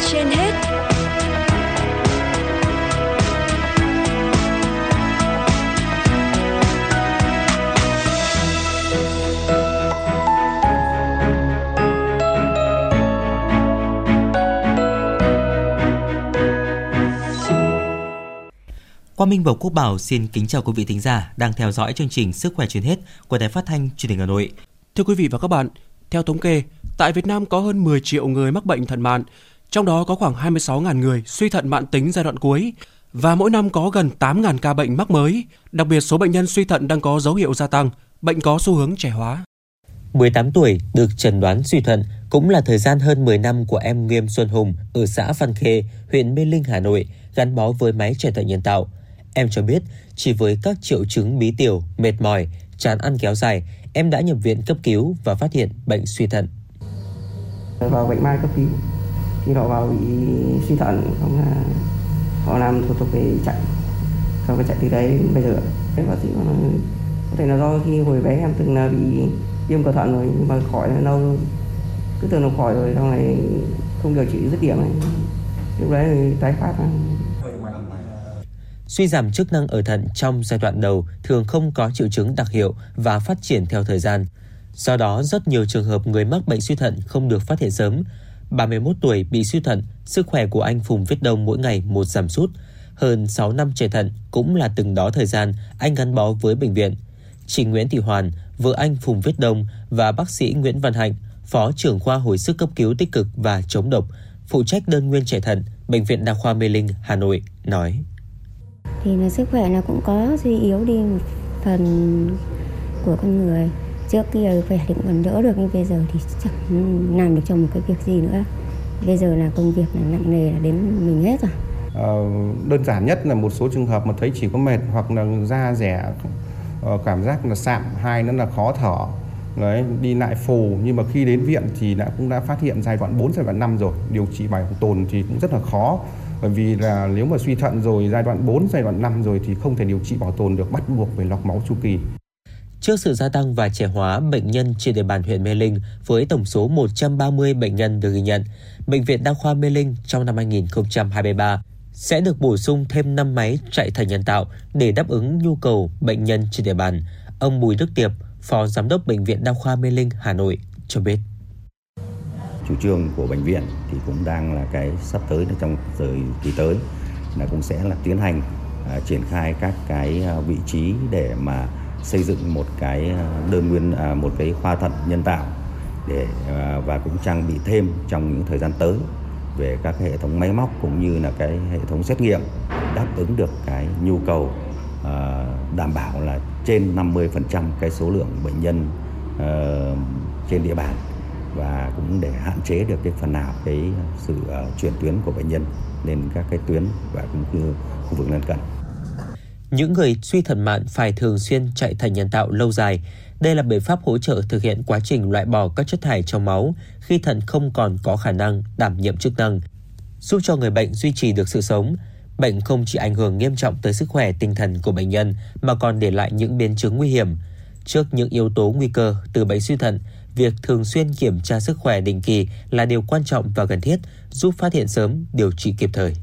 trên hết Quang Minh và Quốc Bảo xin kính chào quý vị thính giả đang theo dõi chương trình Sức khỏe truyền hết của Đài Phát thanh Truyền hình Hà Nội. Thưa quý vị và các bạn, theo thống kê, tại Việt Nam có hơn 10 triệu người mắc bệnh thận mạn, trong đó có khoảng 26.000 người suy thận mạn tính giai đoạn cuối và mỗi năm có gần 8.000 ca bệnh mắc mới. Đặc biệt số bệnh nhân suy thận đang có dấu hiệu gia tăng, bệnh có xu hướng trẻ hóa. 18 tuổi được chẩn đoán suy thận cũng là thời gian hơn 10 năm của em Nghiêm Xuân Hùng ở xã Văn Khê, huyện Mê Linh, Hà Nội gắn bó với máy chạy thận nhân tạo. Em cho biết chỉ với các triệu chứng bí tiểu, mệt mỏi, chán ăn kéo dài, em đã nhập viện cấp cứu và phát hiện bệnh suy thận. Vào bệnh mai cấp cứu thì họ vào bị suy thận không là họ làm thủ tục về chạy. Sau cái chạy từ đấy bây giờ cái bác sĩ có là có thể là do khi hồi bé em từng là bị viêm cầu thận rồi nhưng mà khỏi là lâu cứ tưởng là khỏi rồi sau này không điều trị dứt điểm này lúc đấy thì tái phát là Suy giảm chức năng ở thận trong giai đoạn đầu thường không có triệu chứng đặc hiệu và phát triển theo thời gian. Do đó, rất nhiều trường hợp người mắc bệnh suy thận không được phát hiện sớm. 31 tuổi bị suy thận, sức khỏe của anh Phùng Viết Đông mỗi ngày một giảm sút. Hơn 6 năm chạy thận cũng là từng đó thời gian anh gắn bó với bệnh viện. Chị Nguyễn Thị Hoàn, vợ anh Phùng Viết Đông và bác sĩ Nguyễn Văn Hạnh, phó trưởng khoa hồi sức cấp cứu tích cực và chống độc, phụ trách đơn nguyên chạy thận, Bệnh viện Đa khoa Mê Linh, Hà Nội, nói thì là sức khỏe nó cũng có suy yếu đi một phần của con người trước kia khỏe thì cũng còn đỡ được nhưng bây giờ thì chẳng làm được trong một cái việc gì nữa. Bây giờ là công việc là nặng nề là đến mình hết rồi. Ờ, đơn giản nhất là một số trường hợp mà thấy chỉ có mệt hoặc là da rẻ ờ, cảm giác là sạm hai nữa là khó thở. Đấy đi lại phù nhưng mà khi đến viện thì đã cũng đã phát hiện giai đoạn 4 giai đoạn 5 rồi. Điều trị bài tồn thì cũng rất là khó. Bởi vì là nếu mà suy thận rồi giai đoạn 4 giai đoạn 5 rồi thì không thể điều trị bảo tồn được bắt buộc phải lọc máu chu kỳ. Trước sự gia tăng và trẻ hóa bệnh nhân trên địa bàn huyện Mê Linh với tổng số 130 bệnh nhân được ghi nhận, Bệnh viện Đa khoa Mê Linh trong năm 2023 sẽ được bổ sung thêm 5 máy chạy thận nhân tạo để đáp ứng nhu cầu bệnh nhân trên địa bàn. Ông Bùi Đức Tiệp, Phó Giám đốc Bệnh viện Đa khoa Mê Linh, Hà Nội cho biết. chủ trương của bệnh viện thì cũng đang là cái sắp tới trong thời kỳ tới là cũng sẽ là tiến hành à, triển khai các cái à, vị trí để mà xây dựng một cái à, đơn nguyên à, một cái khoa thận nhân tạo để à, và cũng trang bị thêm trong những thời gian tới về các hệ thống máy móc cũng như là cái hệ thống xét nghiệm đáp ứng được cái nhu cầu à, đảm bảo là trên 50% cái số lượng bệnh nhân à, trên địa bàn và cũng để hạn chế được cái phần nào cái sự uh, chuyển tuyến của bệnh nhân lên các cái tuyến và cũng như khu vực lân cận. Những người suy thận mạn phải thường xuyên chạy thận nhân tạo lâu dài. Đây là biện pháp hỗ trợ thực hiện quá trình loại bỏ các chất thải trong máu khi thận không còn có khả năng đảm nhiệm chức năng, giúp cho người bệnh duy trì được sự sống. Bệnh không chỉ ảnh hưởng nghiêm trọng tới sức khỏe tinh thần của bệnh nhân mà còn để lại những biến chứng nguy hiểm. Trước những yếu tố nguy cơ từ bệnh suy thận, việc thường xuyên kiểm tra sức khỏe định kỳ là điều quan trọng và cần thiết, giúp phát hiện sớm, điều trị kịp thời.